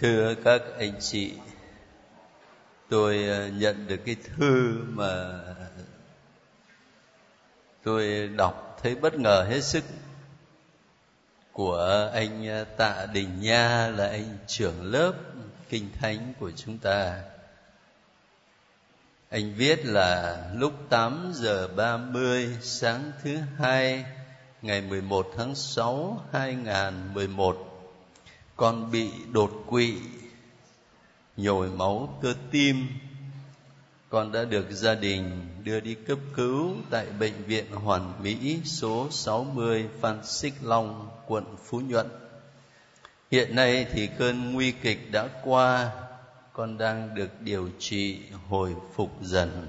Thưa các anh chị, tôi ờ, nhận được cái thư mà tôi đọc thấy bất ngờ hết sức của anh ờ, Tạ Đình Nha là anh trưởng lớp kinh thánh của chúng ta. Anh viết là lúc 8 giờ 30 sáng thứ hai ngày 11 tháng 6 2011 con bị đột quỵ nhồi máu cơ tim con đã được gia đình đưa đi cấp cứu tại bệnh viện Hoàn Mỹ số 60 Phan Xích Long, quận Phú Nhuận. Hiện nay thì cơn nguy kịch đã qua, con đang được điều trị hồi phục dần.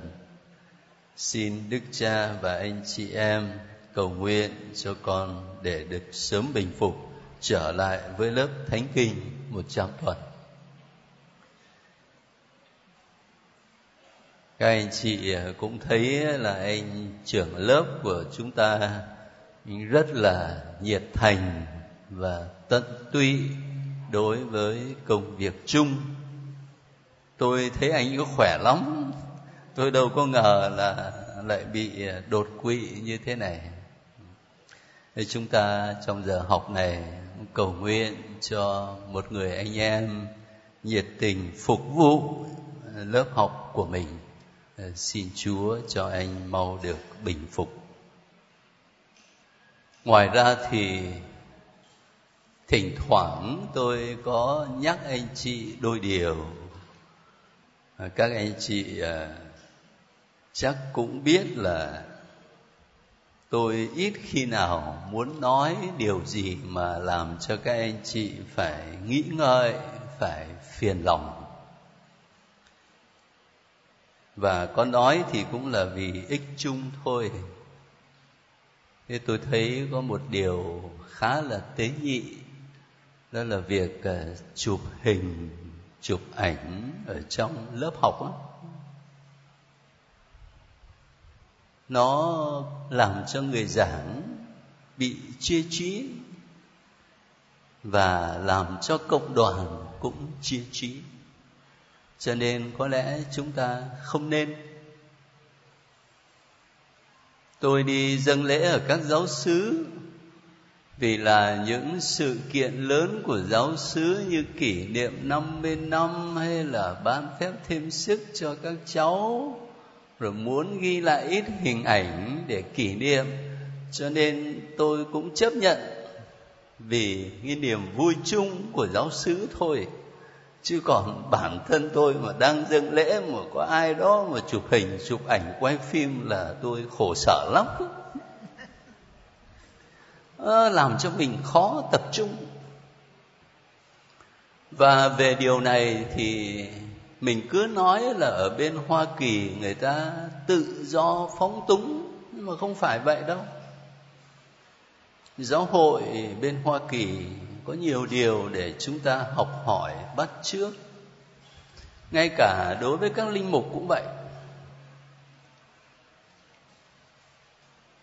Xin Đức Cha và anh chị em cầu nguyện cho con để được sớm bình phục trở lại với lớp thánh kinh một trăm tuần. Các anh chị à, cũng thấy là anh trưởng lớp của chúng ta rất là nhiệt thành và tận tụy đối với công việc chung. Tôi thấy anh có khỏe lắm. Tôi đâu có ngờ là lại bị à, đột quỵ như thế này. Thì chúng ta trong giờ học này cầu nguyện cho một người anh em nhiệt tình phục vụ ờ, lớp học của mình. Ờ, xin chúa cho anh mau được bình phục. Ngoài ra thì thỉnh thoảng tôi có nhắc anh chị đôi điều. Ờ, các anh chị chắc cũng biết là tôi ít khi nào muốn nói điều gì mà làm cho các anh chị phải nghĩ ngợi, phải phiền lòng và có nói thì cũng là vì ích chung thôi thế tôi thấy có một điều khá là tế nhị, đó là việc ờ, chụp hình, chụp ảnh ở trong lớp học đó. Nó làm cho người giảng bị chia trí và làm cho cộng đoàn cũng chia trí cho nên có lẽ chúng ta không nên. Tôi đi dâng lễ ở các giáo xứ vì là những sự kiện lớn của giáo xứ như kỷ niệm 50 năm hay là ban phép thêm sức cho các cháu rồi muốn ghi lại ít hình ảnh để kỷ niệm. Cho nên tôi cũng chấp nhận vì cái niềm vui chung của giáo xứ thôi. Chứ còn bản thân tôi mà đang dâng lễ mà có ai đó mà chụp hình chụp ảnh quay phim là tôi khổ sở lắm. À, làm cho mình khó tập trung. Và về điều này thì mình cứ nói là ở bên hoa kỳ người ta tự do phóng túng, nhưng mà không phải vậy đâu. Giáo hội bên hoa kỳ có nhiều điều để chúng ta học hỏi, bắt chước. Ngay cả đối với các linh mục cũng vậy.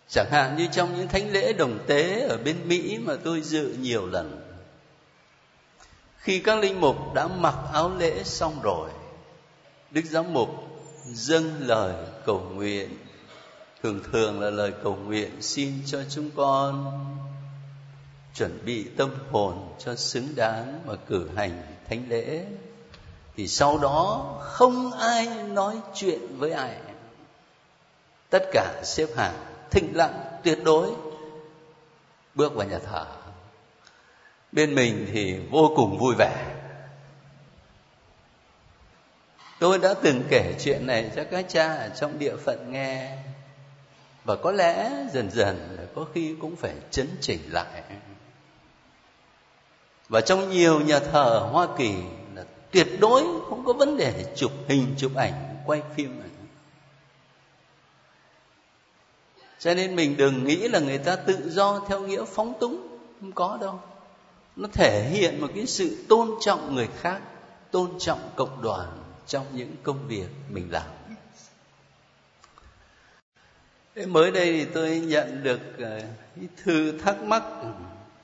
Chẳng hạn như trong những thánh lễ đồng tế ở bên mỹ mà tôi dự nhiều lần. Khi các linh mục đã mặc áo lễ xong rồi đức giám mục dâng lời cầu nguyện. Thường thường là lời cầu nguyện xin cho chúng con chuẩn bị tâm hồn cho xứng đáng mà cử hành thánh lễ. Thì sau đó không ai nói chuyện với ai. Tất cả xếp hàng thinh lặng, tuyệt đối. Bước vào nhà thờ. Bên mình thì vô cùng vui vẻ tôi đã từng kể chuyện này cho các cha ở trong địa phận nghe. Và có lẽ dần dần có khi cũng phải chấn chỉnh lại. Và trong nhiều nhà thờ hoa kỳ là tuyệt đối không có vấn đề chụp hình, chụp ảnh, quay phim này. Cho nên mình đừng nghĩ là người ta tự do theo nghĩa phóng túng. Không có đâu. Nó thể hiện một cái sự tôn trọng người khác, tôn trọng cộng đoàn trong những công việc mình làm. Thế mới đây thì tôi nhận được ờ, thư thắc mắc,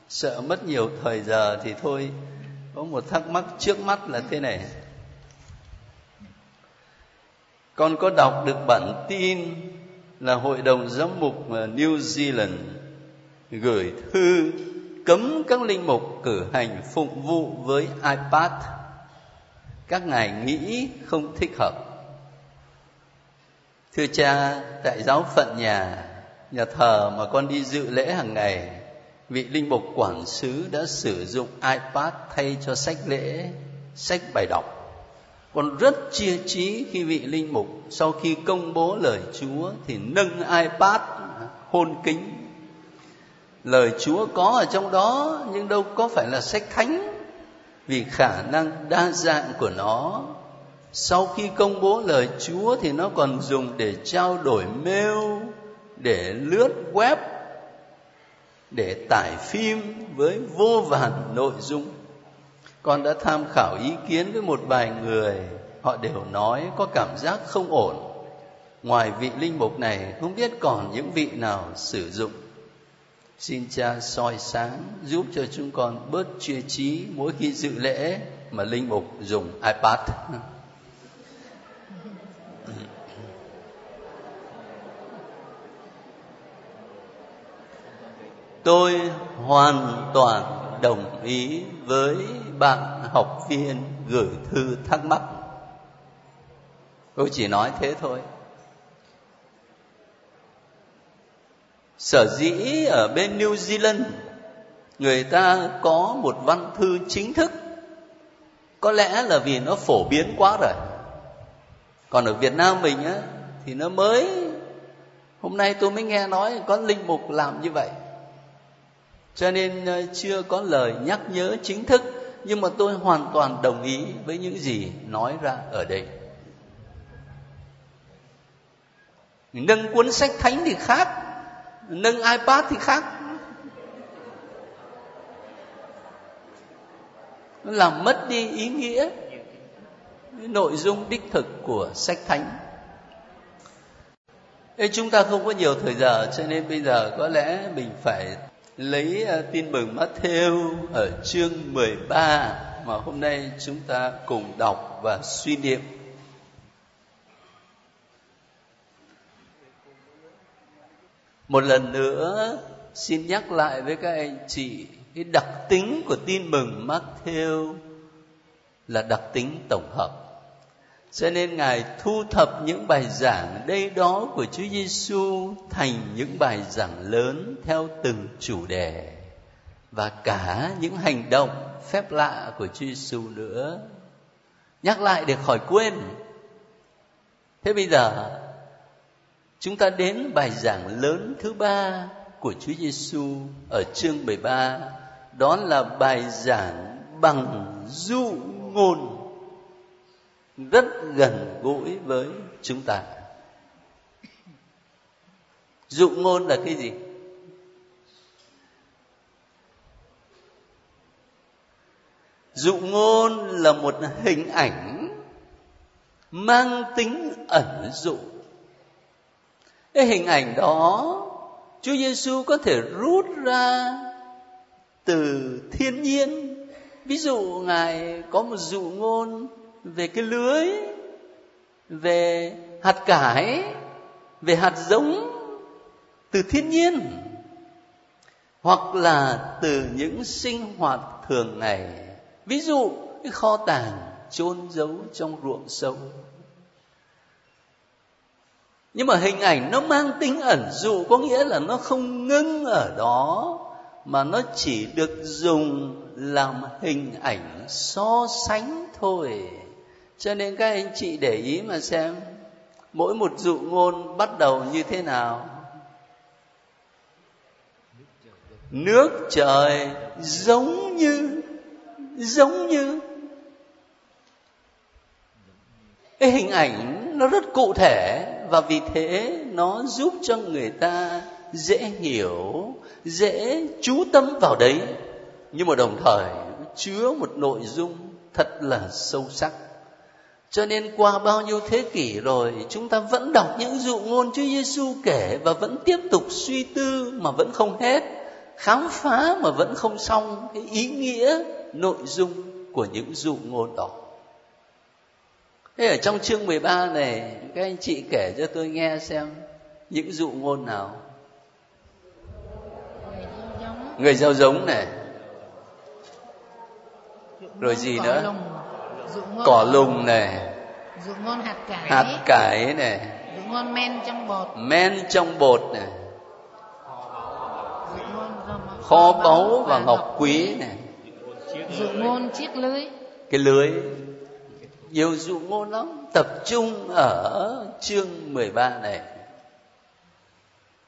sợ mất nhiều thời giờ thì thôi, có một thắc mắc trước mắt là thế này. Con có đọc được bản tin là hội đồng giám mục ờ, New Zealand gửi thư cấm các linh mục cử hành phụng vụ với iPad? Các ngài nghĩ không thích hợp. Thưa cha, tại giáo phận nhà nhà thờ mà con đi dự lễ hàng ngày, vị linh mục quản sứ đã sử dụng ipad thay cho sách lễ, sách bài đọc. Con rất chia trí khi vị linh mục sau khi công bố lời chúa thì nâng ipad hôn kính. Lời chúa có ở trong đó nhưng đâu có phải là sách thánh vì khả năng đa dạng của nó. Sau khi công bố lời chúa thì nó còn dùng để trao đổi mail, để lướt web, để tải phim với vô vàn nội dung. Con đã tham khảo ý kiến với một vài người, họ đều nói có cảm giác không ổn. Ngoài vị linh mục này, không biết còn những vị nào sử dụng xin cha soi sáng giúp cho chúng con bớt chia trí mỗi khi dự lễ mà linh mục dùng ipad. Tôi hoàn toàn đồng ý với bạn học viên gửi thư thắc mắc. Tôi chỉ nói thế thôi. Sở dĩ ở bên new zealand, người ta có một văn thư chính thức. Có lẽ là vì nó phổ biến quá rồi. Còn ở việt nam mình á, thì nó mới. Hôm nay tôi mới nghe nói có linh mục làm như vậy. Cho nên ờ, chưa có lời nhắc nhớ chính thức. Nhưng mà tôi hoàn toàn đồng ý với những gì nói ra ở đây. Nâng cuốn sách thánh thì khác nâng ipad thì khác. Nó làm mất đi ý nghĩa. Nội dung đích thực của sách thánh. Ê, chúng ta không có nhiều thời giờ cho nên bây giờ có lẽ mình phải lấy ờ, tin mừng Matthew ở chương 13 mà hôm nay chúng ta cùng đọc và suy niệm. Một lần nữa, xin nhắc lại với các anh chị, cái đặc tính của tin mừng Matthew là đặc tính tổng hợp cho nên ngài thu thập những bài giảng đây đó của Chúa Giêsu thành những bài giảng lớn theo từng chủ đề và cả những hành động phép lạ của Chúa Giêsu nữa. Nhắc lại để khỏi quên. Thế bây giờ chúng ta đến bài giảng lớn thứ ba của Chúa Giêsu ở chương 13, đó là bài giảng bằng dụ ngôn. Rất gần gũi với chúng ta. Dụ ngôn là cái gì? Dụ ngôn là một hình ảnh mang tính ẩn dụ cái hình ảnh đó, Chúa Giêsu có thể rút ra từ thiên nhiên. Ví dụ, ngài có một dụ ngôn về cái lưới, về hạt cải, về hạt giống từ thiên nhiên, hoặc là từ những sinh hoạt thường ngày. Ví dụ, cái kho tàng chôn giấu trong ruộng sâu nhưng mà hình ảnh nó mang tính ẩn dụ có nghĩa là nó không ngưng ở đó, mà nó chỉ được dùng làm hình ảnh so sánh thôi. Cho nên các anh chị để ý mà xem, mỗi một dụ ngôn bắt đầu như thế nào. Nước trời giống như giống như. Cái hình ảnh nó rất cụ thể và vì thế nó giúp cho người ta dễ hiểu dễ chú tâm vào đấy. Nhưng mà đồng thời chứa một nội dung thật là sâu sắc. Cho nên qua bao nhiêu thế kỷ rồi chúng ta vẫn đọc những dụ ngôn Chúa Giêsu kể và vẫn tiếp tục suy tư mà vẫn không hết, khám phá mà vẫn không xong cái ý nghĩa nội dung của những dụ ngôn đó thế ở trong chương 13 này các anh chị kể cho tôi nghe xem những dụ ngôn nào. Người gieo giống này. Rồi gì nữa? Cỏ lùng này. Dụ ngôn hạt cải hạt cải này. Dụ ngôn men trong bột men trong bột này. Kho báu và ngọc quý này. Dụ ngôn chiếc lưới. Cái lưới nhiều dụ ngôn lắm. Tập trung ở chương 13 này.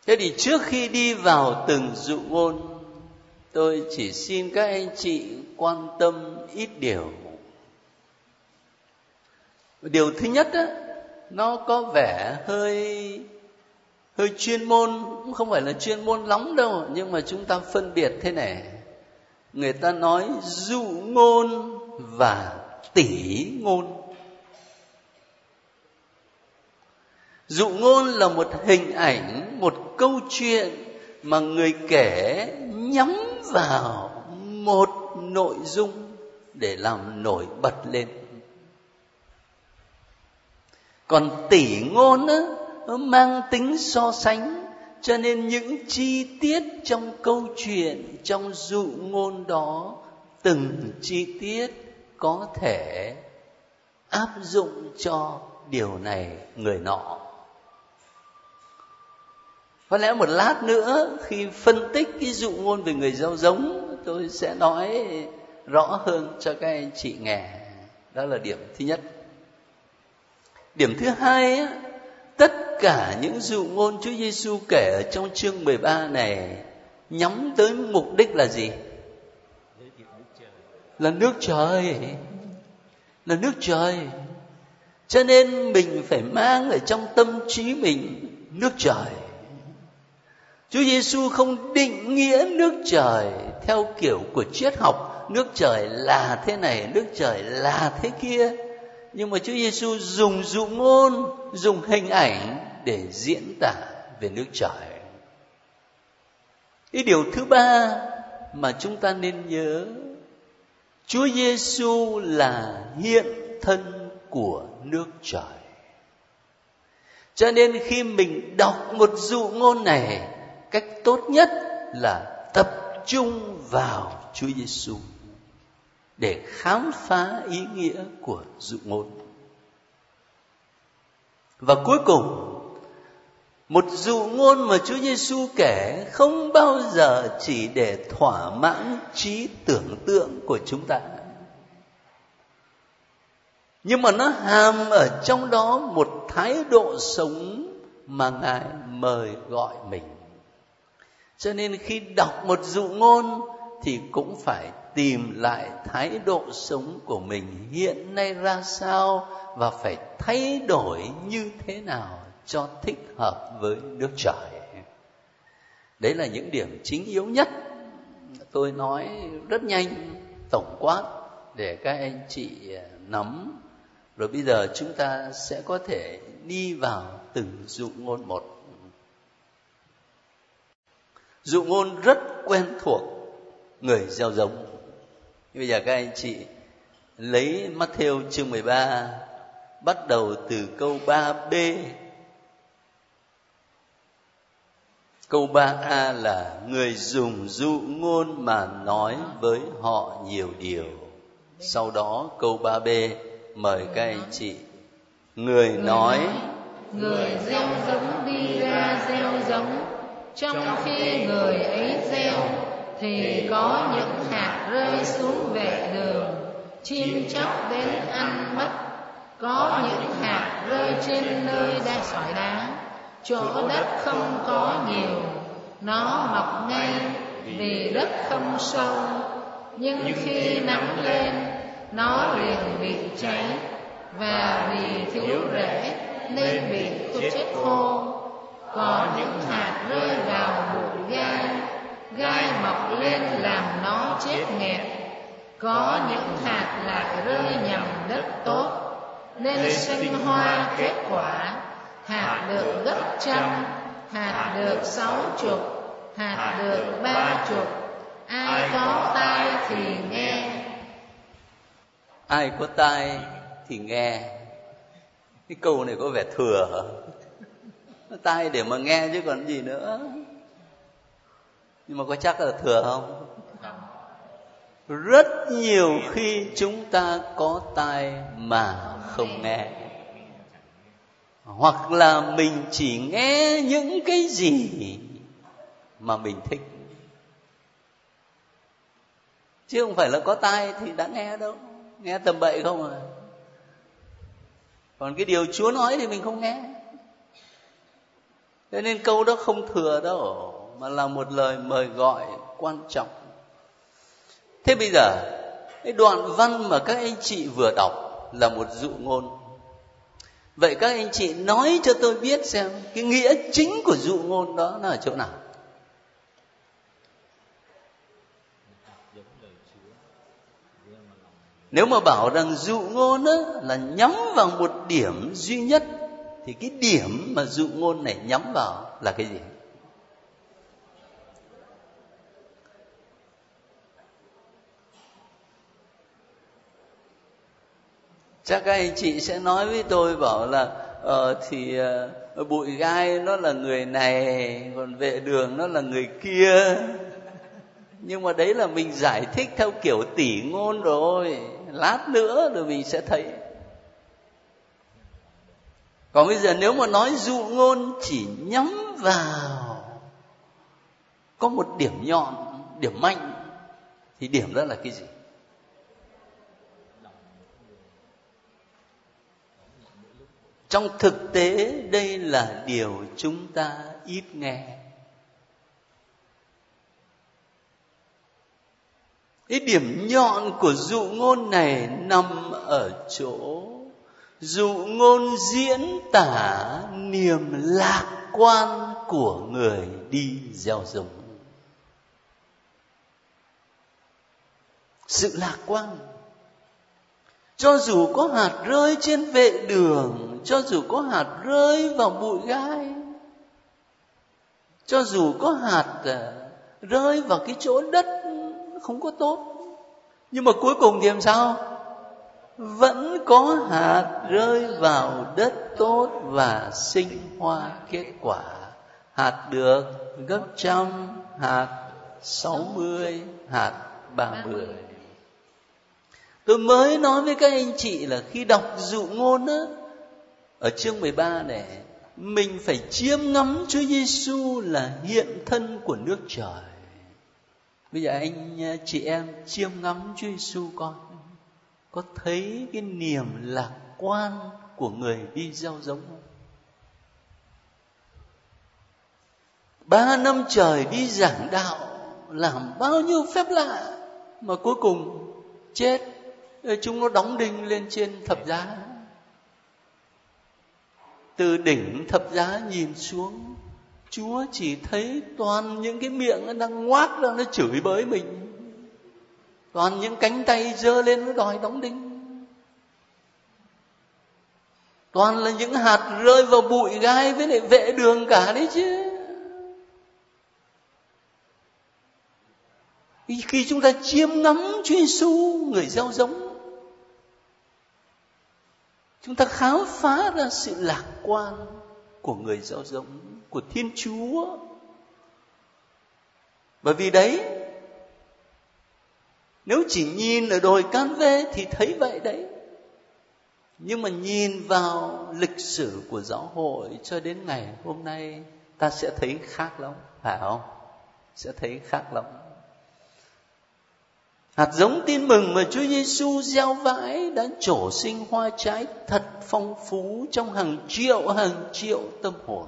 Thế thì trước khi đi vào từng dụ ngôn, tôi chỉ xin các anh chị quan tâm ít điều. Điều thứ nhất á, nó có vẻ hơi hơi chuyên môn, cũng không phải là chuyên môn lắm đâu, nhưng mà chúng ta phân biệt thế này. Người ta nói dụ ngôn và tỷ ngôn. Dụ ngôn là một hình ảnh, một câu chuyện mà người kể nhắm vào một nội dung để làm nổi bật lên. Còn tỷ ngôn á, nó mang tính so sánh, cho nên những chi tiết trong câu chuyện, trong dụ ngôn đó, từng chi tiết có thể áp dụng cho điều này người nọ. Có lẽ một lát nữa khi phân tích cái dụ ngôn về người gieo giống, tôi sẽ nói rõ hơn cho các anh chị nghe. Đó là điểm thứ nhất. Điểm thứ hai tất cả những dụ ngôn Chúa Giêsu kể ở trong chương 13 này nhắm tới mục đích là gì? Là nước trời. Là nước trời. Cho nên mình phải mang ở trong tâm trí mình nước trời. Chúa Giêsu không định nghĩa nước trời theo kiểu của triết học, nước trời là thế này, nước trời là thế kia. Nhưng mà Chúa Giêsu dùng dụ ngôn, dùng hình ảnh để diễn tả về nước trời. Cái điều thứ ba mà chúng ta nên nhớ, Chúa Giêsu là hiện thân của nước trời. Cho nên khi mình đọc một dụ ngôn này, cách tốt nhất là tập trung vào Chúa Giêsu để khám phá ý nghĩa của dụ ngôn. Và cuối cùng, một dụ ngôn mà Chúa Giêsu kể không bao giờ chỉ để thỏa mãn trí tưởng tượng của chúng ta. Nhưng mà nó hàm ở trong đó một thái độ sống mà Ngài mời gọi mình cho nên khi đọc một dụ ngôn thì cũng phải tìm lại thái độ sống của mình hiện nay ra sao và phải thay đổi như thế nào cho thích hợp với nước trời. Đấy là những điểm chính yếu nhất. Tôi nói rất nhanh, tổng quát để các anh chị à, nắm. Rồi bây giờ chúng ta sẽ có thể đi vào từng dụ ngôn một. Dụ ngôn rất quen thuộc, người gieo giống. Bây giờ các anh chị lấy Matthew chương 13 bắt đầu từ câu 3b Câu 3a là, người dùng dụ ngôn mà nói với họ nhiều điều. Sau đó câu 3b mời các anh chị. Người nói, người gieo giống đi ra gieo giống, trong khi người ấy gieo, thì có những hạt rơi xuống vệ đường, chim chóc đến ăn mất có những hạt rơi trên nơi đa sỏi đá chỗ đất không có nhiều nó mọc ngay vì đất không sâu. nhưng khi nắng lên nó liền bị cháy và vì thiếu rễ nên bị chết khô. có những hạt rơi vào bụi gai gai mọc lên làm nó chết nghẹt có những hạt lại rơi nhầm đất tốt. nên sinh hoa kết quả hạt được gấp trăm hạt được sáu chục hạt được ba chục. ai có tai thì nghe. ai có tai thì nghe. Cái câu này có vẻ thừa tai để mà nghe chứ còn gì nữa. Nhưng mà có chắc là thừa không. Rất nhiều khi chúng ta có tai mà không nghe hoặc là mình chỉ nghe những cái gì mà mình thích. Chứ không phải là có tai thì đã nghe đâu. Nghe tầm bậy không à? Còn cái điều chúa nói thì mình không nghe. Thế nên câu đó không thừa đâu, mà là một lời mời gọi quan trọng. Thế bây giờ, cái đoạn văn mà các anh chị vừa đọc là một dụ ngôn vậy các anh chị nói cho tôi biết xem cái nghĩa chính của dụ ngôn đó là ở chỗ nào? Nếu mà bảo rằng dụ ngôn á, là nhắm vào một điểm duy nhất thì cái điểm mà dụ ngôn này nhắm vào là cái gì? Chắc các anh chị sẽ nói với tôi bảo là ờ thì uh, bụi gai nó là người này còn vệ đường nó là người kia. Nhưng mà đấy là mình giải thích theo kiểu tỉ ngôn rồi. Lát nữa rồi mình sẽ thấy. Còn bây giờ nếu mà nói dụ ngôn chỉ nhắm vào có một điểm nhọn điểm mạnh thì điểm đó là cái gì? Trong thực tế, đây là điều chúng ta ít nghe. Cái điểm nhọn của dụ ngôn này nằm ở chỗ dụ ngôn diễn tả niềm lạc quan của người đi gieo giống. Sự lạc quan. Cho dù có hạt rơi trên vệ đường cho dù có hạt rơi vào bụi gai, cho dù có hạt ờ, rơi vào cái chỗ đất không có tốt, nhưng mà cuối cùng thì làm sao? Vẫn có hạt rơi vào đất tốt và sinh hoa kết quả. Hạt được gấp trăm, hạt sáu mươi, hạt ba mươi. Tôi mới nói với các anh chị là khi đọc dụ ngôn á ở chương 13 này mình phải chiêm ngắm Chúa Giêsu là hiện thân của nước trời. Bây giờ anh à, chị em chiêm ngắm Chúa Giêsu con. Có thấy cái niềm lạc quan của người đi gieo giống không? Ba năm trời đi giảng đạo làm bao nhiêu phép lạ mà cuối cùng chết. Chúng nó đóng đinh lên trên thập giá từ đỉnh thập giá nhìn xuống, chúa chỉ thấy toàn những cái miệng nó đang ngoác ra, nó chửi bới mình. Toàn những cánh tay giơ lên nó đòi đóng đinh. Toàn là những hạt rơi vào bụi gai với lại vệ đường cả đấy chứ. Khi chúng ta chiêm ngắm Chúa Giêsu người gieo giống chúng ta khám phá ra sự lạc quan của người giáo giống, của thiên chúa. Bởi vì đấy, nếu chỉ nhìn ở đồi can vê thì thấy vậy đấy. Nhưng mà nhìn vào lịch sử của giáo hội cho đến ngày hôm nay, ta sẽ thấy khác lắm, phải không? Sẽ thấy khác lắm. Hạt giống tin mừng mà Chúa Giêsu gieo vãi đã trổ sinh hoa trái thật phong phú trong hàng triệu hàng triệu tâm hồn.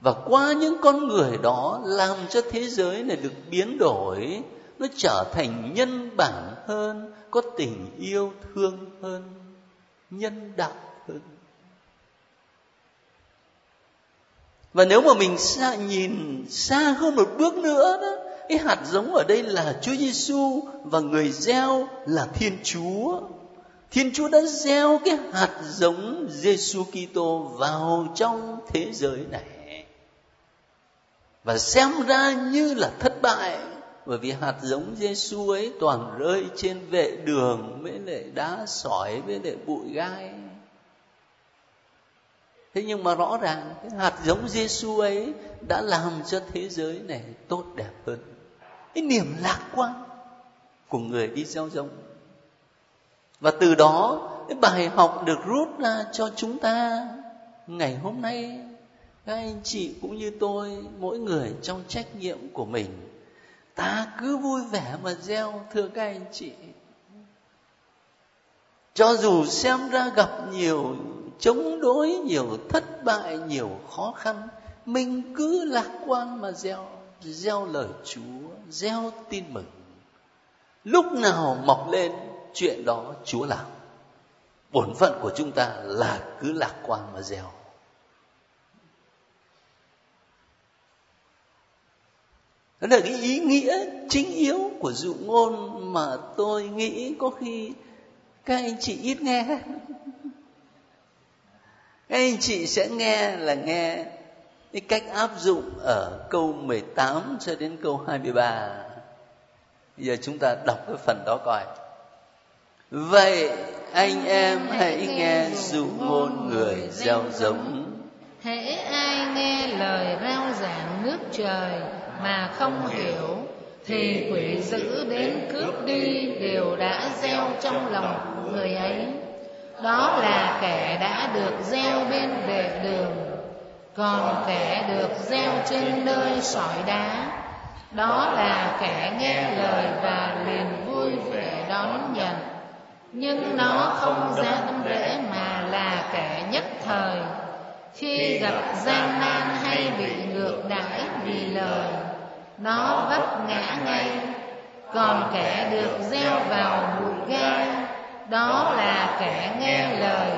Và qua những con người đó làm cho thế giới này được biến đổi, nó trở thành nhân bản hơn, có tình yêu thương hơn, nhân đạo hơn. Và nếu mà mình xa nhìn xa hơn một bước nữa đó cái hạt giống ở đây là Chúa Giêsu và người gieo là Thiên Chúa. Thiên Chúa đã gieo cái hạt giống Giêsu Kitô vào trong thế giới này. Và xem ra như là thất bại, bởi vì hạt giống Giêsu ấy toàn rơi trên vệ đường với lại đá sỏi với lại bụi gai thế nhưng mà rõ ràng, cái hạt giống Giêsu ấy đã làm cho thế giới này tốt đẹp hơn cái niềm lạc quan của người đi gieo giống. Và từ đó, cái bài học được rút ra cho chúng ta ngày hôm nay. Các anh chị cũng như tôi, mỗi người trong trách nhiệm của mình, ta cứ vui vẻ mà gieo, thưa các anh chị. Cho dù xem ra gặp nhiều, chống đối nhiều, thất bại, nhiều khó khăn, mình cứ lạc quan mà gieo gieo lời chúa gieo tin mừng. Lúc nào mọc lên, chuyện đó chúa làm. Bổn phận của chúng ta là cứ lạc quan mà gieo. Đó là cái ý nghĩa chính yếu của dụ ngôn mà tôi nghĩ có khi các anh chị ít nghe. Các anh chị sẽ nghe là nghe cái cách áp dụng ở câu 18 cho đến câu 23 bây giờ chúng ta đọc cái phần đó coi. Vậy anh em hãy nghe dụ ngôn người gieo giống. Hễ ai nghe lời rao giảng nước trời mà không hiểu, thì quỷ dữ đến cướp đi đều đã gieo trong lòng người ấy. Đó là kẻ đã được gieo bên vệ đường còn kẻ được gieo trên nơi sỏi đá, đó là kẻ nghe lời và liền vui vẻ đón nhận. Nhưng nó không ra rễ mà là kẻ nhất thời. Khi gặp gian nan hay bị ngược đãi vì lời, nó vấp ngã ngay. Còn kẻ được gieo vào bụi gai đó là kẻ nghe lời,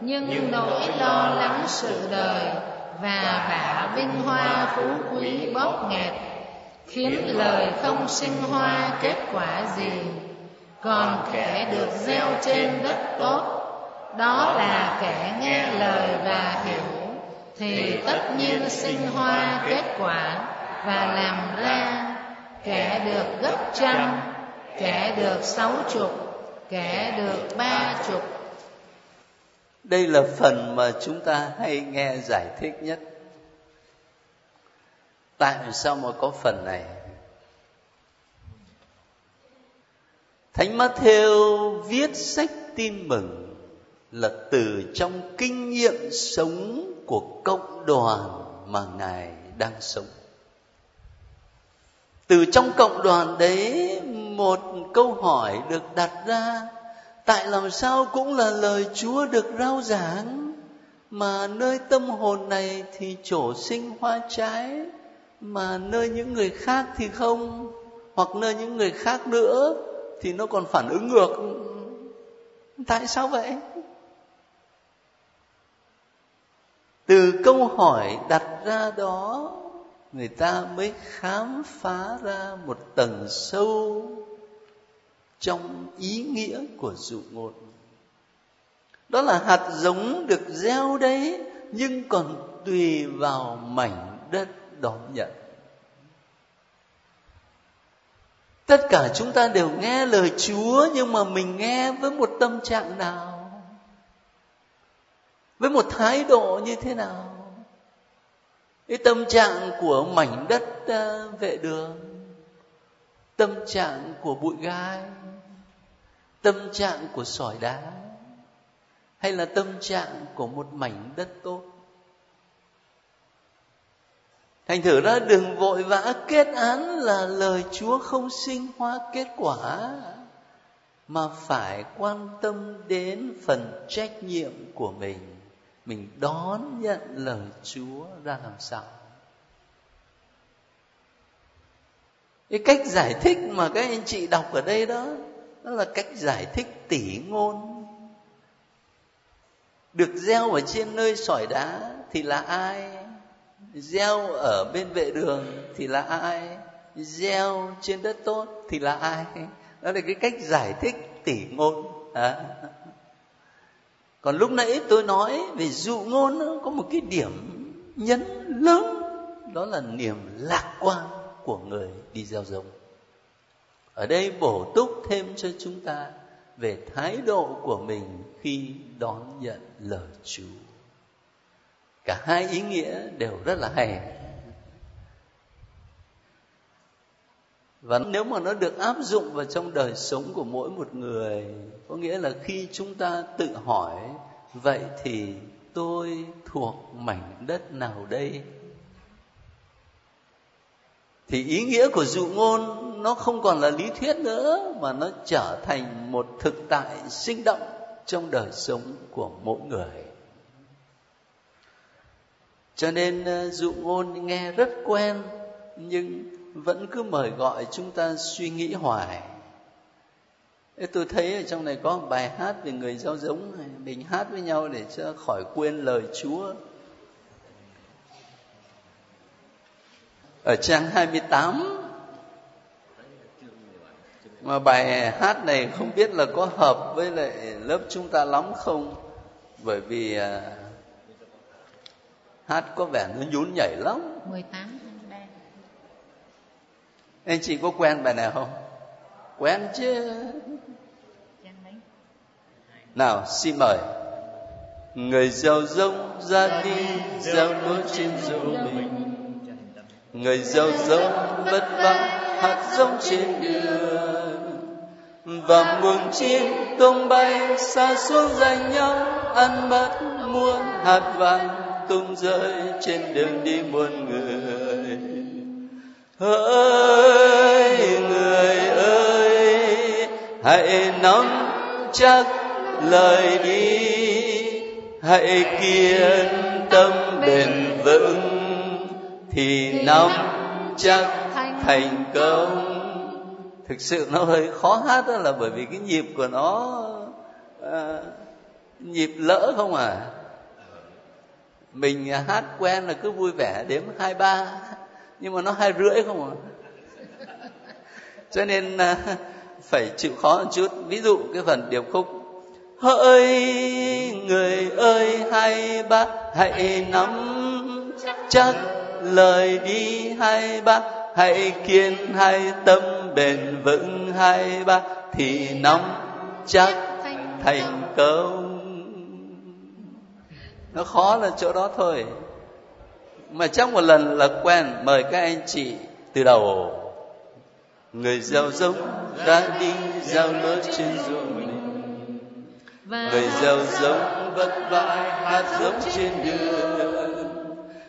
nhưng nỗi lo lắng sự đời và bả vinh hoa phú quý bóp nghẹt, khiến lời không sinh hoa kết quả gì. Còn kẻ được gieo trên đất tốt, đó là kẻ nghe lời và hiểu, thì tất nhiên sinh hoa kết quả và làm ra. Kẻ được gấp trăm, kẻ được sáu chục, kẻ được ba chục đây là phần mà chúng ta hay nghe giải thích nhất. Tại sao mà có phần này? Thánh Matthew viết sách tin mừng là từ trong kinh nghiệm sống của cộng đoàn mà ngài đang sống. Từ trong cộng đoàn đấy, một câu hỏi được đặt ra tại làm sao cũng là lời chúa được rao giảng. Mà nơi tâm hồn này thì trổ sinh hoa trái. Mà nơi những người khác thì không. Hoặc nơi những người khác nữa thì nó còn phản ứng ngược. Tại sao vậy? Từ câu hỏi đặt ra đó, người ta mới khám phá ra một tầng sâu trong ý nghĩa của dụ ngôn. Đó là hạt giống được gieo đấy, nhưng còn tùy vào mảnh đất đón nhận. Tất cả chúng ta đều nghe lời chúa, nhưng mà mình nghe với một tâm trạng nào? Với một thái độ như thế nào? Cái tâm trạng của mảnh đất ờ, vệ đường, tâm trạng của bụi gai tâm trạng của sỏi đá, hay là tâm trạng của một mảnh đất tốt? Thành thử ra đừng vội vã kết án là lời chúa không sinh hoa kết quả, mà phải quan tâm đến phần trách nhiệm của mình. Mình đón nhận lời chúa ra làm sao? Cái cách giải thích mà các anh chị đọc ở đây đó đó là cách giải thích tỉ ngôn. Được gieo ở trên nơi sỏi đá thì là ai? Gieo ở bên vệ đường thì là ai? Gieo trên đất tốt thì là ai? Đó là cái cách giải thích tỉ ngôn. À. còn lúc nãy tôi nói về dụ ngôn có một cái điểm nhấn lớn, đó là niềm lạc quan của người đi gieo giống ở đây bổ túc thêm cho chúng ta về thái độ của mình khi đón nhận lời Chúa. Cả hai ý nghĩa đều rất là hay. Và nếu mà nó được áp dụng vào trong đời sống của mỗi một người, có nghĩa là khi chúng ta tự hỏi vậy thì tôi thuộc mảnh đất nào đây? Thì ý nghĩa của dụ ngôn nó không còn là lý thuyết nữa, mà nó trở thành một thực tại sinh động trong đời sống của mỗi người. Cho nên ờ, dụ ngôn nghe rất quen, nhưng vẫn cứ mời gọi chúng ta suy nghĩ hoài. Tôi thấy ở trong này có một bài hát về người giao giống này, mình hát với nhau để cho khỏi quên lời Chúa. Ở trang 28 mà bài hát này không biết là có hợp với lại lớp chúng ta lắm không? Bởi vì à, hát có vẻ nó nhún nhảy lắm. 18 anh chị có quen bài này không? Quen chứ. Nào xin mời. Người giàu rông ra đi gieo lúa trên ruộng. mình người giàu giống vất vả, hạt giống trên đường. Và muôn chim tung bay, xa xuống giành nhau ăn mất muôn hạt vàng tung rơi trên đường đi muôn người. Hỡi người ơi, hãy nắm chắc lời đi, hãy kiên tâm bền vững thì nắm chắc thành công. thực sự nó hơi khó hát đó là bởi vì cái nhịp của nó à, nhịp lỡ không à. Mình hát quen là cứ vui vẻ đếm hai ba nhưng mà nó hai rưỡi không à. Cho nên à, phải chịu khó một chút. Ví dụ cái phần điệp khúc hỡi người ơi hai ba hãy nắm chắc lời đi hai ba hãy kiên hai tâm bền vững hai ba thì nắm chắc thành công. Nó khó là chỗ đó thôi. Mà trong một lần là quen mời các anh chị từ đầu. Người gieo giống ra đi gieo lúa trên ruộng mình. Người gieo giống vất vả hạt giống trên đường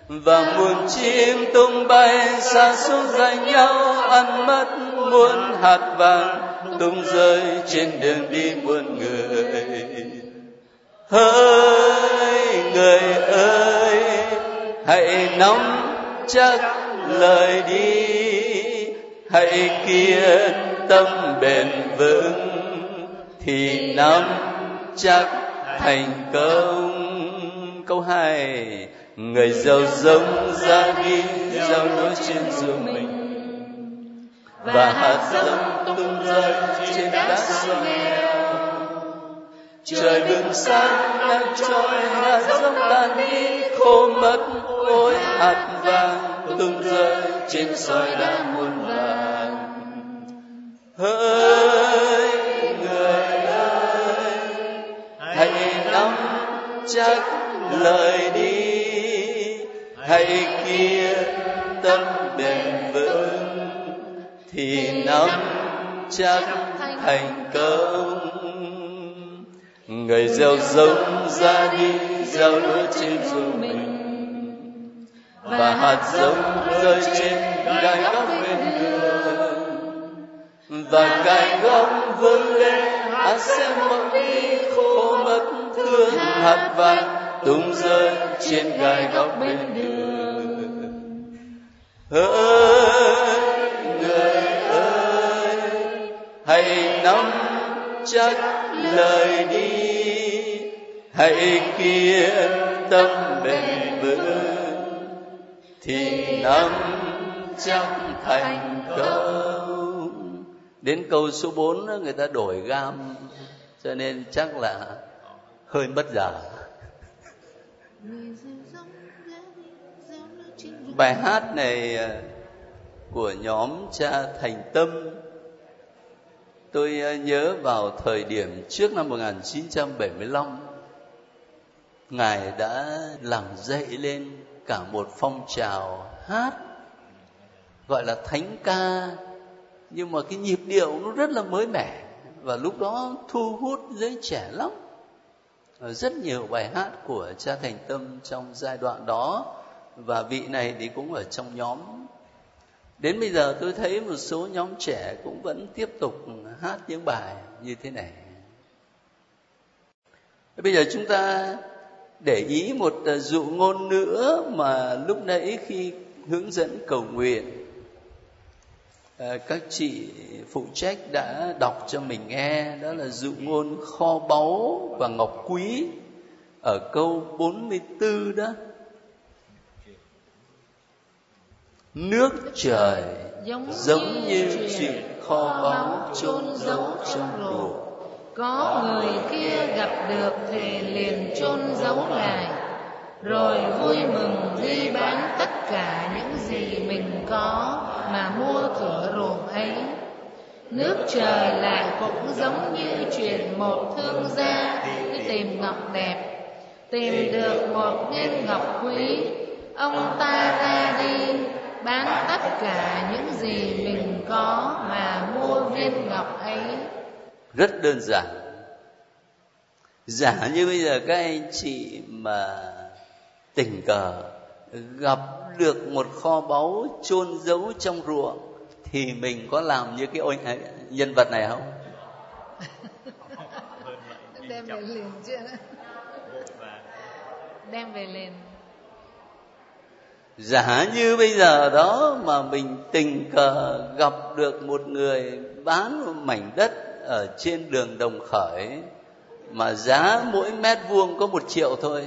và muôn chim tung bay, xa xuống dành nhau, ăn mất muôn hạt vàng, tung rơi trên đường đi muôn người. Hỡi người ơi, hãy nắm chắc lời đi, hãy kiên tâm bền vững, thì nắm chắc thành công. Câu hai người giàu giống ra đi gieo lúa trên ruộng mình. Và hạt giống tung rơi trên đá nghèo. Trời bừng sáng nắng trôi, hạt giống tan đi, khô mất ôi hạt vàng tung rơi trên sỏi đá muôn vàng. Hỡi người ơi, hãy nắm chắc lời đi hay kia tâm bền vững thì nắm chắc thành công. Người gieo giống ra đi, gieo lúa trên ruộng mình. Và hạt giống rơi trên gai góc bên đường. Và gai góc vươn lên, hạt sẽ mất đi khô mất thương, hạt vàng tung rơi trên gai góc bên đường. Hỡi người ơi, hãy nắm chắc lời đi. Hãy kiên tâm bền vững. Thì nắm chắc thành công. Đến câu số 4 người ta đổi gam, cho nên chắc là hơi mất giờ bài hát này à, của nhóm cha thành tâm. Tôi à, nhớ vào thời điểm trước năm 1975 ngài đã làm dậy lên cả một phong trào hát, gọi là thánh ca. Nhưng mà cái nhịp điệu nó rất là mới mẻ và lúc đó thu hút giới trẻ lắm. Rất nhiều bài hát của cha thành tâm trong giai đoạn đó và vị này thì cũng ở trong nhóm. Đến bây giờ tôi thấy một số nhóm trẻ cũng vẫn tiếp tục hát những bài như thế này. Bây giờ chúng ta để ý một ờ, dụ ngôn nữa mà lúc nãy khi hướng dẫn cầu nguyện ờ, các chị phụ trách đã đọc cho mình nghe, đó là dụ ngôn kho báu và ngọc quý ở câu 44 đó. Nước trời giống, giống như chuyện kho báu chôn giấu trong ruộng. có người kia gặp được thì liền chôn giấu lại rồi vui mừng đi bán tất cả những gì mình có mà mua cửa ruộng ấy. Nước trời lại cũng giống như chuyện một thương gia đi tìm ngọc đẹp. Tìm được một viên ngọc quý. Ông ta ra đi bán tất cả những gì mình có mà mua viên ngọc ấy. Rất đơn giản. Giả như bây giờ các anh chị mà tình cờ gặp được một kho báu chôn giấu trong ruộng thì mình có làm như cái ôi, nhân vật này không? Đem về liền chưa đem về liền giả như bây giờ đó mà mình tình cờ gặp được một người bán một mảnh đất ở trên đường đồng khởi, mà giá mỗi mét vuông có một triệu thôi,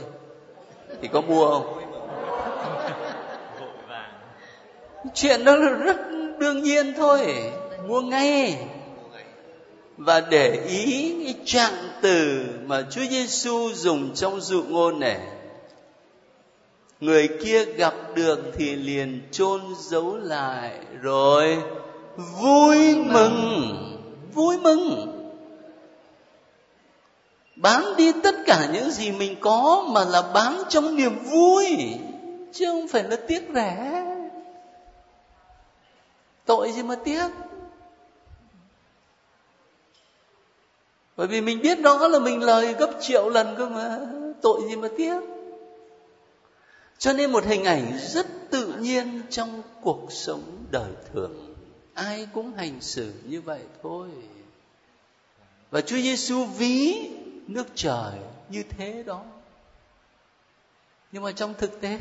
thì có mua không? Chuyện đó là rất đương nhiên thôi, mua ngay. Và để ý cái trạng từ mà Chúa Giêsu dùng trong dụ ngôn này người kia gặp được thì liền chôn giấu lại, rồi vui mừng vui mừng. Bán đi tất cả những gì mình có mà là bán trong niềm vui, chứ không phải là tiếc rẻ. Tội gì mà tiếc? Bởi vì mình biết đó là mình lời gấp triệu lần cơ mà. Tội gì mà tiếc? Cho nên một hình ảnh rất tự nhiên trong cuộc sống đời thường. Ai cũng hành xử như vậy thôi. Và Chúa Giêsu ví nước trời như thế đó. Nhưng mà trong thực tế,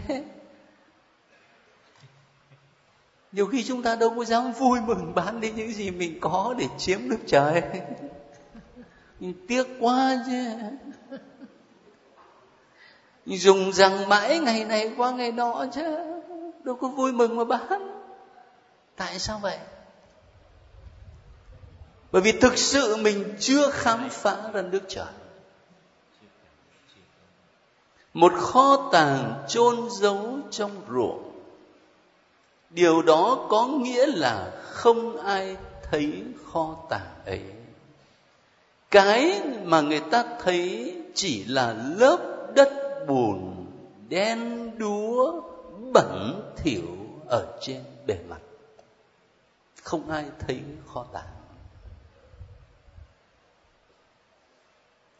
nhiều khi chúng ta đâu có dám vui mừng bán đi những gì mình có để chiếm nước trời. Nhưng tiếc quá chứ dùng rằng mãi ngày này qua ngày nọ chứ, đâu có vui mừng mà bán. Tại sao vậy? Bởi vì thực sự mình chưa khám phá ra nước trời. Một kho tàng chôn giấu trong ruộng. Điều đó có nghĩa là không ai thấy kho tàng ấy. Cái mà người ta thấy chỉ là lớp đất bùn đen đúa bẩn thỉu ở trên bề mặt. Không ai thấy kho tàng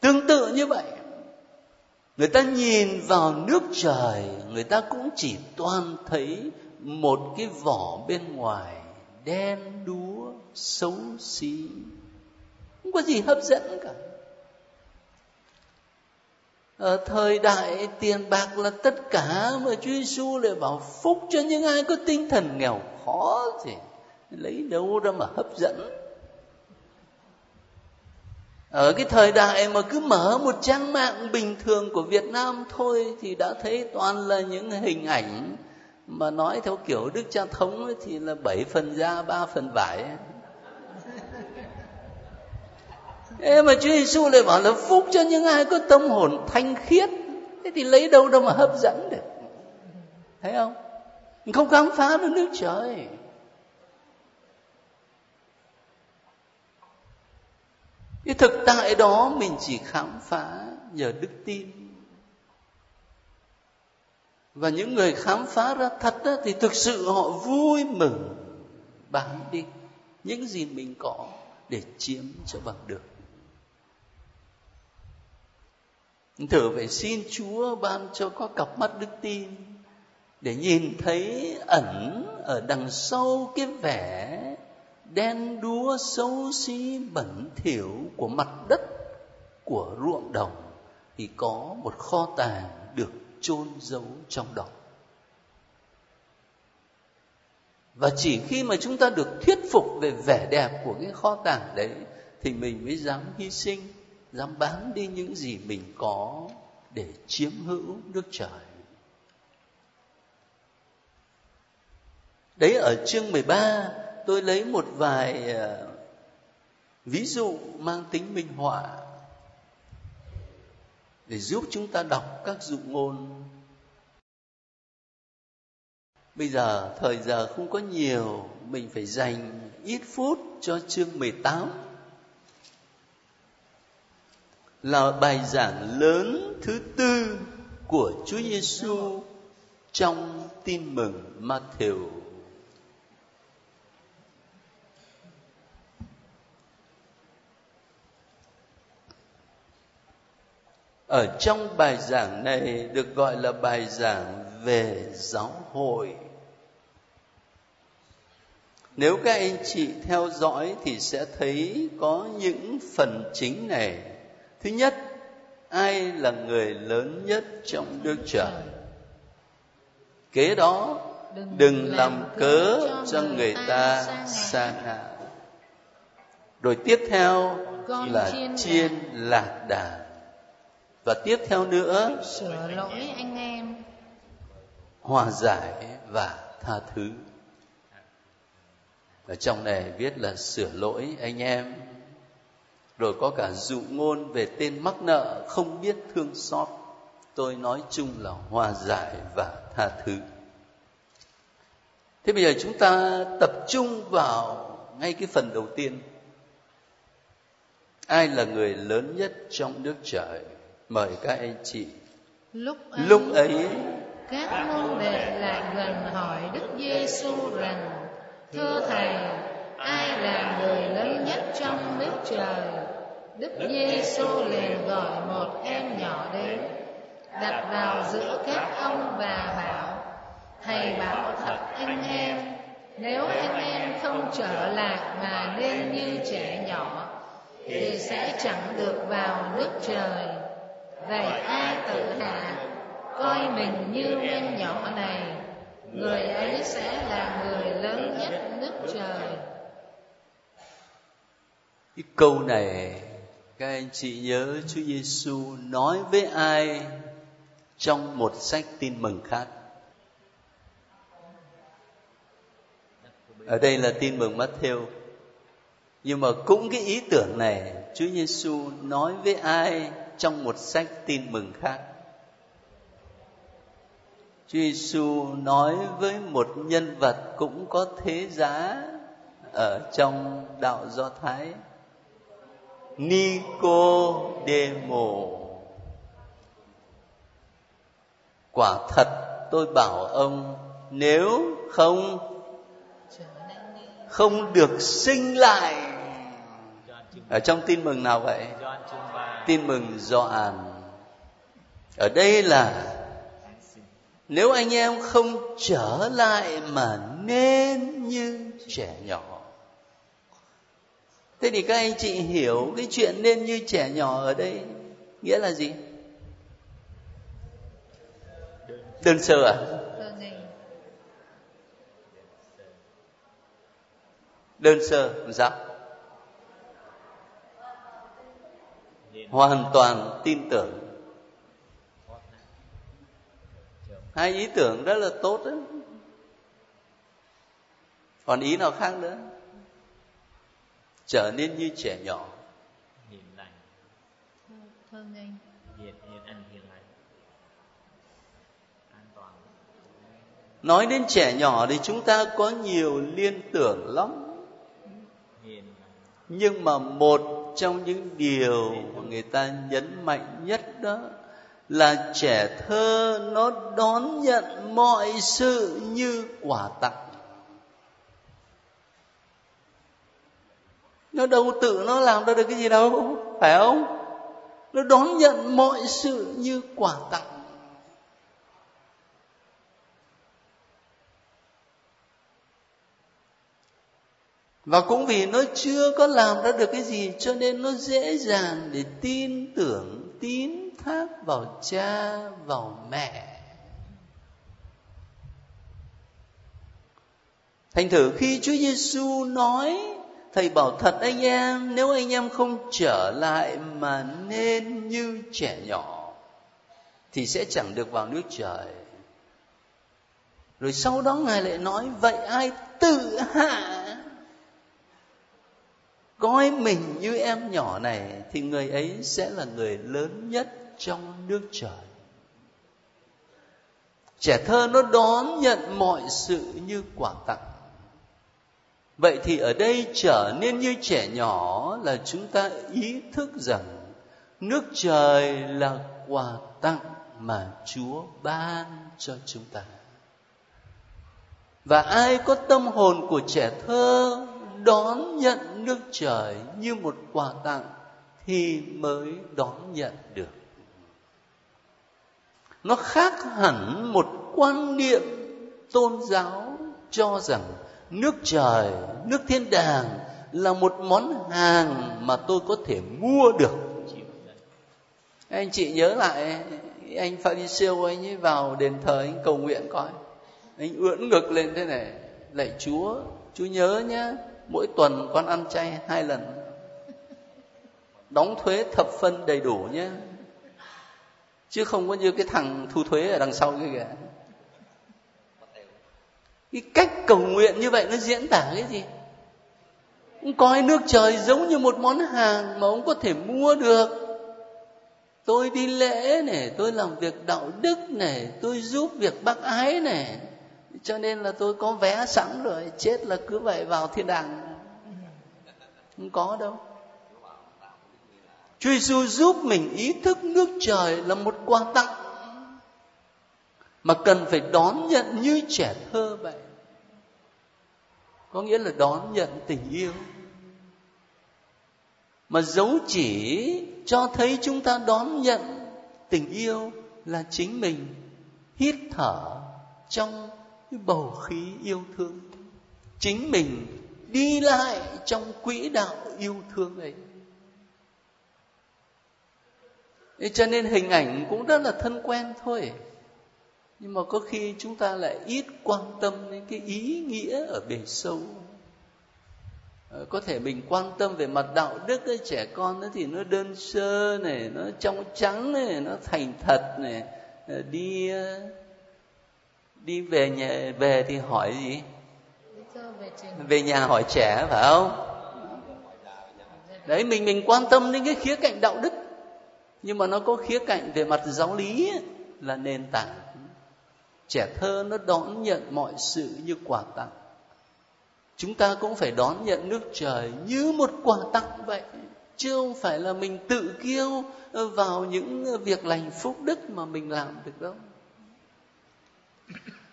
tương tự như vậy, người ta nhìn vào nước trời, người ta cũng chỉ toàn thấy một cái vỏ bên ngoài đen đúa xấu xí. Không có gì hấp dẫn cả ở thời đại tiền bạc là tất cả mà Chúa Giêsu lại bảo phúc cho những ai có tinh thần nghèo khó thì lấy đâu ra mà hấp dẫn. Ở cái thời đại mà cứ mở một trang mạng bình thường của Việt Nam thôi thì đã thấy toàn là những hình ảnh mà nói theo kiểu Đức Cha Thống ấy thì là bảy phần da, ba phần vải. Ê mà Chúa Giêsu lại bảo là phúc cho những ai có tâm hồn thanh khiết. Thế thì lấy đâu đâu mà hấp dẫn được. Thấy không? Mình không khám phá được nước trời. Cái thực tại đó mình chỉ khám phá nhờ đức tin. Và những người khám phá ra thật đó, thì thực sự họ vui mừng. Bán đi những gì mình có để chiếm cho bằng được. Thử phải xin chúa ban cho có cặp mắt đức tin, để nhìn thấy ẩn ở đằng sau cái vẻ đen đúa xấu xí bẩn thỉu của mặt đất của ruộng đồng, thì có một kho tàng được chôn giấu trong đó. Và chỉ khi mà chúng ta được thuyết phục về vẻ đẹp của cái kho tàng đấy, thì mình mới dám hy sinh dám bán đi những gì mình có để chiếm hữu nước trời. Đấy ở chương 13 tôi lấy một vài ờ, ví dụ mang tính minh họa để giúp chúng ta đọc các dụ ngôn. Bây giờ thời giờ không có nhiều, mình phải dành ít phút cho chương 18 là bài giảng lớn thứ tư của Chúa Giêsu trong tin mừng Matthew. ở trong bài giảng này được gọi là bài giảng về giáo hội nếu các anh chị theo dõi thì sẽ thấy có những phần chính này thứ nhất ai là người lớn nhất trong nước trời? Kế đó đừng làm cớ cho người ta sa ngã. rồi tiếp theo là chiên lạc đàn và tiếp theo nữa sửa lỗi anh em. hòa giải và tha thứ. Ở trong này viết là sửa lỗi anh em rồi có cả dụ ngôn về tên mắc nợ không biết thương xót. Tôi nói chung là hòa giải và tha thứ. Thế bây giờ chúng ta tập trung vào ngay cái phần đầu tiên. Ai là người lớn nhất trong nước trời? Mời các anh chị. Lúc ấy, lúc ấy các môn đệ lại gần hỏi đức giêsu rằng thưa thầy ai là người lớn nhất trong nước trời? Đức giêsu liền gọi một em nhỏ đến, đặt vào giữa các ông và bảo, thầy bảo thật anh em, nếu anh em không trở lại mà nên như trẻ nhỏ, thì sẽ chẳng được vào nước trời. Vậy ai tự hạ, coi mình như em nhỏ này, người ấy sẽ là người lớn nhất nước trời cái câu này, các anh chị nhớ Chúa Giêsu nói với ai trong một sách tin mừng khác ở đây là tin mừng Matthew nhưng mà cũng cái ý tưởng này, Chúa Giêsu nói với ai trong một sách tin mừng khác. Chúa Giêsu nói với một nhân vật cũng có thế giá ở trong đạo Do Thái. Nicodemo. Quả thật, tôi bảo ông, nếu không không được sinh lại. Ở trong tin mừng nào vậy? Tin mừng Gioan ở đây là, nếu anh em không trở lại mà nên như trẻ nhỏ thế thì các anh chị hiểu cái chuyện nên như trẻ nhỏ ở đây nghĩa là gì? Đơn sơ à? Đơn sơ làm sao? Hoàn toàn tin tưởng. Hai ý tưởng rất là tốt đấy. Còn ý nào khác nữa trở nên như trẻ nhỏ. Hiền lành. Thương anh hiền hiền anh hiền lành. An toàn. Nói đến trẻ nhỏ thì chúng ta có nhiều liên tưởng lắm. Hiền nhưng mà một trong những điều mà người ta nhấn mạnh nhất đó là trẻ thơ nó đón nhận mọi sự như quà tặng nó đâu tự nó làm ra được cái gì đâu, phải không? Nó đón nhận mọi sự như quà tặng. Và cũng vì nó chưa có làm ra được cái gì, cho nên nó dễ dàng để tin tưởng, tín thác vào cha, vào mẹ. Thành thử khi Chúa Giêsu nói thầy bảo thật anh em nếu anh em không trở lại mà nên như trẻ nhỏ, thì sẽ chẳng được vào nước trời. Rồi sau đó ngài lại nói, vậy ai tự hạ coi mình như em nhỏ này, thì người ấy sẽ là người lớn nhất trong nước trời. Trẻ thơ nó đón nhận mọi sự như quà tặng vậy thì ở đây trở nên như trẻ nhỏ là chúng ta ý thức rằng nước trời là quà tặng mà chúa ban cho chúng ta. Và ai có tâm hồn của trẻ thơ đón nhận nước trời như một quà tặng thì mới đón nhận được. Nó khác hẳn một quan niệm tôn giáo cho rằng nước trời, nước thiên đàng là một món hàng mà tôi có thể mua được. Anh chị nhớ lại, anh Pharisêu anh ấy vào đền thờ anh cầu nguyện coi. Anh ưỡn ngực lên thế này, lạy Chúa Chúa nhớ nhé mỗi tuần con ăn chay hai lần. Đóng thuế thập phân đầy đủ nhé chứ không có như cái thằng thu thuế ở đằng sau kia kìa cái cách cầu nguyện như vậy nó diễn tả cái gì? Ông coi nước trời giống như một món hàng mà ông có thể mua được. Tôi đi lễ này tôi làm việc đạo đức này tôi giúp việc bác ái này cho nên là tôi có vé sẵn rồi, chết là cứ vậy vào thiên đàng. Không có đâu. Chúa Giêsu giúp mình ý thức nước trời là một quà tặng mà cần phải đón nhận như trẻ thơ vậy. Có nghĩa là đón nhận tình yêu. Mà dấu chỉ cho thấy chúng ta đón nhận tình yêu là chính mình hít thở trong cái bầu khí yêu thương. Chính mình đi lại trong quỹ đạo yêu thương ấy cho nên hình ảnh cũng rất là thân quen thôi nhưng mà có khi chúng ta lại ít quan tâm đến cái ý nghĩa ở bề sâu. Ờ, có thể mình quan tâm về mặt đạo đức ấy, trẻ con nó thì nó đơn sơ này nó trong trắng này nó thành thật này. Ờ, đi ờ, đi về nhà về thì hỏi gì? Về nhà hỏi trẻ phải không? Đấy mình mình quan tâm đến cái khía cạnh đạo đức. Nhưng mà nó có khía cạnh về mặt giáo lý ấy, là nền tảng trẻ thơ nó đón nhận mọi sự như quà tặng. Chúng ta cũng phải đón nhận nước trời như một quà tặng vậy, chứ không phải là mình tự kiêu vào những việc lành phúc đức mà mình làm được đâu.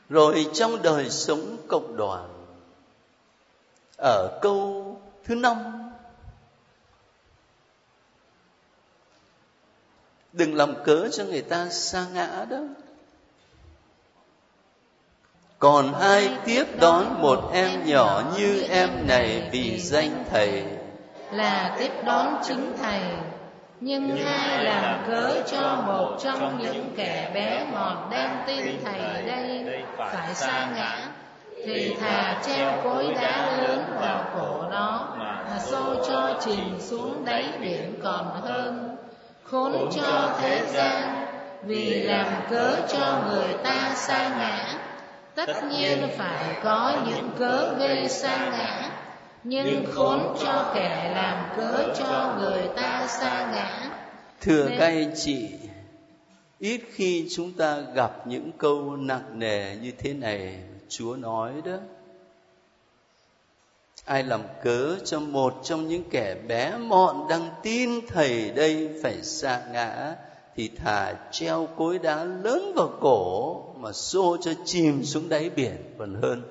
Rồi trong đời sống cộng đoàn, ở câu thứ năm, đừng làm cớ cho người ta xa ngã đó còn ai tiếp đón một em nhỏ như em này vì danh thầy? Là tiếp đón chính thầy, nhưng ai làm cớ cho một trong những kẻ bé mọt đem tin thầy đây phải sa ngã? Thì thà treo cối đá lớn vào cổ nó mà xô cho chìm xuống đáy biển còn hơn. Khốn cho thế gian vì làm cớ cho người ta sa ngã tất nhiên phải có những cớ gây sa ngã nhưng khốn cho kẻ làm cớ cho người ta sa ngã. thưa các anh chị ít khi chúng ta gặp những câu nặng nề như thế này chúa nói đó. Ai làm cớ cho một trong những kẻ bé mọn đang tin thầy đây phải sa ngã thì thả treo cối đá lớn vào cổ mà xô cho chìm xuống đáy biển còn hơn.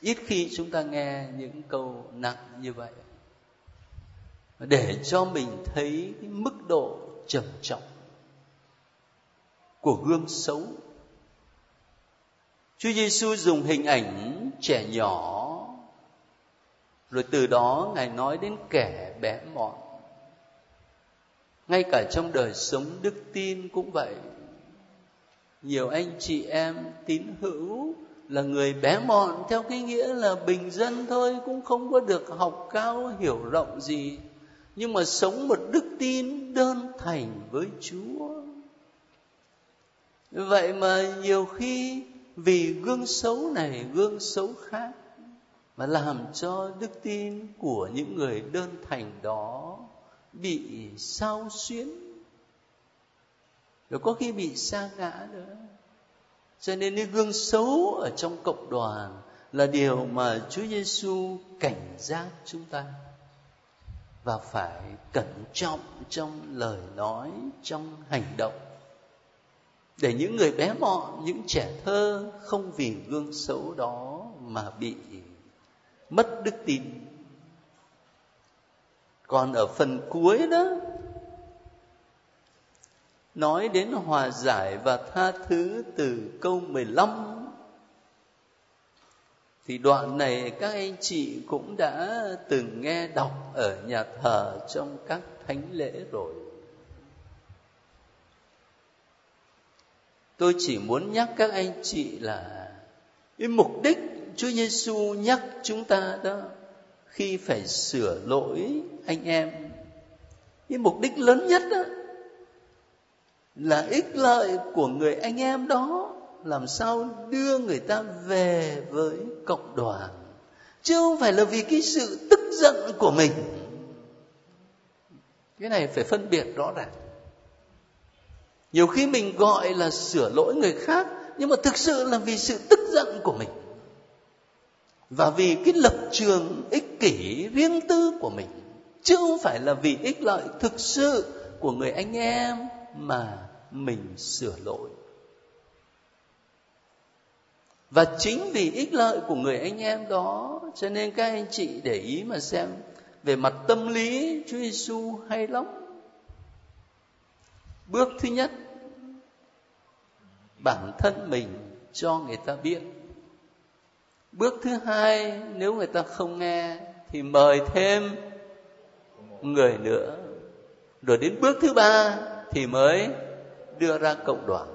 Ít khi chúng ta nghe những câu nặng như vậy. Để cho mình thấy cái mức độ trầm trọng của gương xấu. Chúa Giêsu dùng hình ảnh trẻ nhỏ, rồi từ đó ngài nói đến kẻ bé mọn. Ngay cả trong đời sống đức tin cũng vậy nhiều anh chị em tín hữu là người bé mọn, theo cái nghĩa là bình dân thôi, cũng không có được học cao, hiểu rộng gì. Nhưng mà sống một đức tin đơn thành với chúa. Vậy mà nhiều khi vì gương xấu này, gương xấu khác, mà làm cho đức tin của những người đơn thành đó bị sao xuyến rồi có khi bị sa ngã nữa. Cho nên cái gương xấu ở trong cộng đoàn là điều mà Chúa Giêsu cảnh giác chúng ta. Và phải cẩn trọng trong lời nói, trong hành động. Để những người bé mọn, những trẻ thơ không vì gương xấu đó mà bị mất đức tin. Còn ở phần cuối đó nói đến hòa giải và tha thứ từ câu 15 thì đoạn này các anh chị cũng đã từng nghe đọc ở nhà thờ trong các thánh lễ rồi. Tôi chỉ muốn nhắc các anh chị là cái mục đích Chúa Giêsu nhắc chúng ta đó khi phải sửa lỗi anh em. Cái mục đích lớn nhất đó là ích lợi của người anh em đó, làm sao đưa người ta về với cộng đoàn? Chứ không phải là vì cái sự tức giận của mình. Cái này phải phân biệt rõ ràng. Nhiều khi mình gọi là sửa lỗi người khác, nhưng mà thực sự là vì sự tức giận của mình. Và vì cái lập trường ích kỷ riêng tư của mình. Chứ không phải là vì ích lợi thực sự của người anh em mà mình sửa lỗi. Và chính vì ích lợi của người anh em đó, cho nên các anh chị để ý mà xem về mặt tâm lý Chúa Giêsu hay lắm. Bước thứ nhất, bản thân mình cho người ta biết. Bước thứ hai, nếu người ta không nghe thì mời thêm người nữa. Rồi đến bước thứ ba thì mới đưa ra cộng đoàn.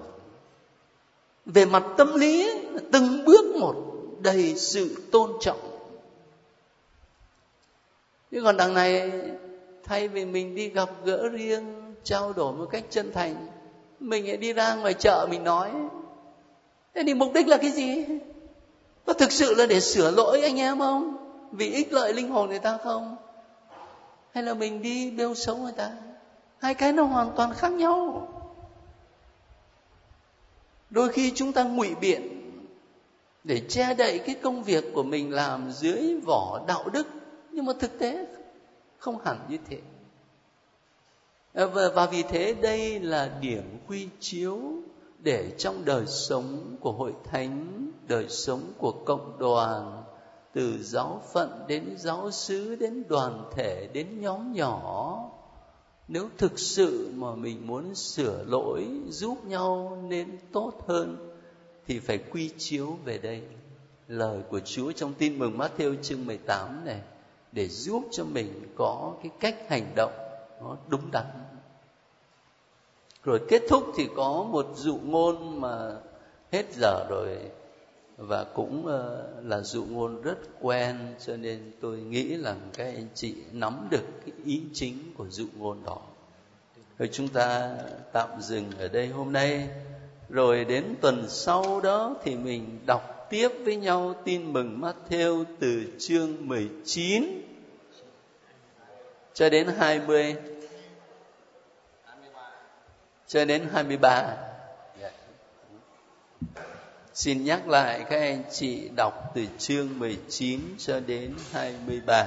Về mặt tâm lý, từng bước một đầy sự tôn trọng. Chứ còn đằng này, thay vì mình đi gặp gỡ riêng, trao đổi một cách chân thành, mình lại đi ra ngoài chợ mình nói, thế thì mục đích là cái gì? Có thực sự là để sửa lỗi anh em không? Vì ích lợi linh hồn người ta không? Hay là mình đi bêu xấu người ta? Hai cái nó hoàn toàn khác nhau đôi khi chúng ta ngụy biện để che đậy cái công việc của mình làm dưới vỏ đạo đức nhưng mà thực tế không hẳn như thế. À, và, và vì thế đây là điểm quy chiếu để trong đời sống của hội thánh đời sống của cộng đoàn từ giáo phận đến giáo xứ đến đoàn thể đến nhóm nhỏ nếu thực sự mà mình muốn sửa lỗi, giúp nhau nên tốt hơn, thì phải quy chiếu về đây. Lời của Chúa trong tin mừng Matthew chương 18 này, để giúp cho mình có cái cách hành động nó đúng đắn. Rồi kết thúc thì có một dụ ngôn mà hết giờ rồi và cũng ờ, là dụ ngôn rất quen, cho nên tôi nghĩ là các anh chị nắm được cái ý chính của dụ ngôn đó. Rồi chúng ta tạm dừng ở đây hôm nay. Rồi đến tuần sau đó thì mình đọc tiếp với nhau tin mừng Matthew từ chương 19 cho đến 20 cho đến 23. Xin nhắc lại các anh chị đọc từ chương 19 cho đến 23.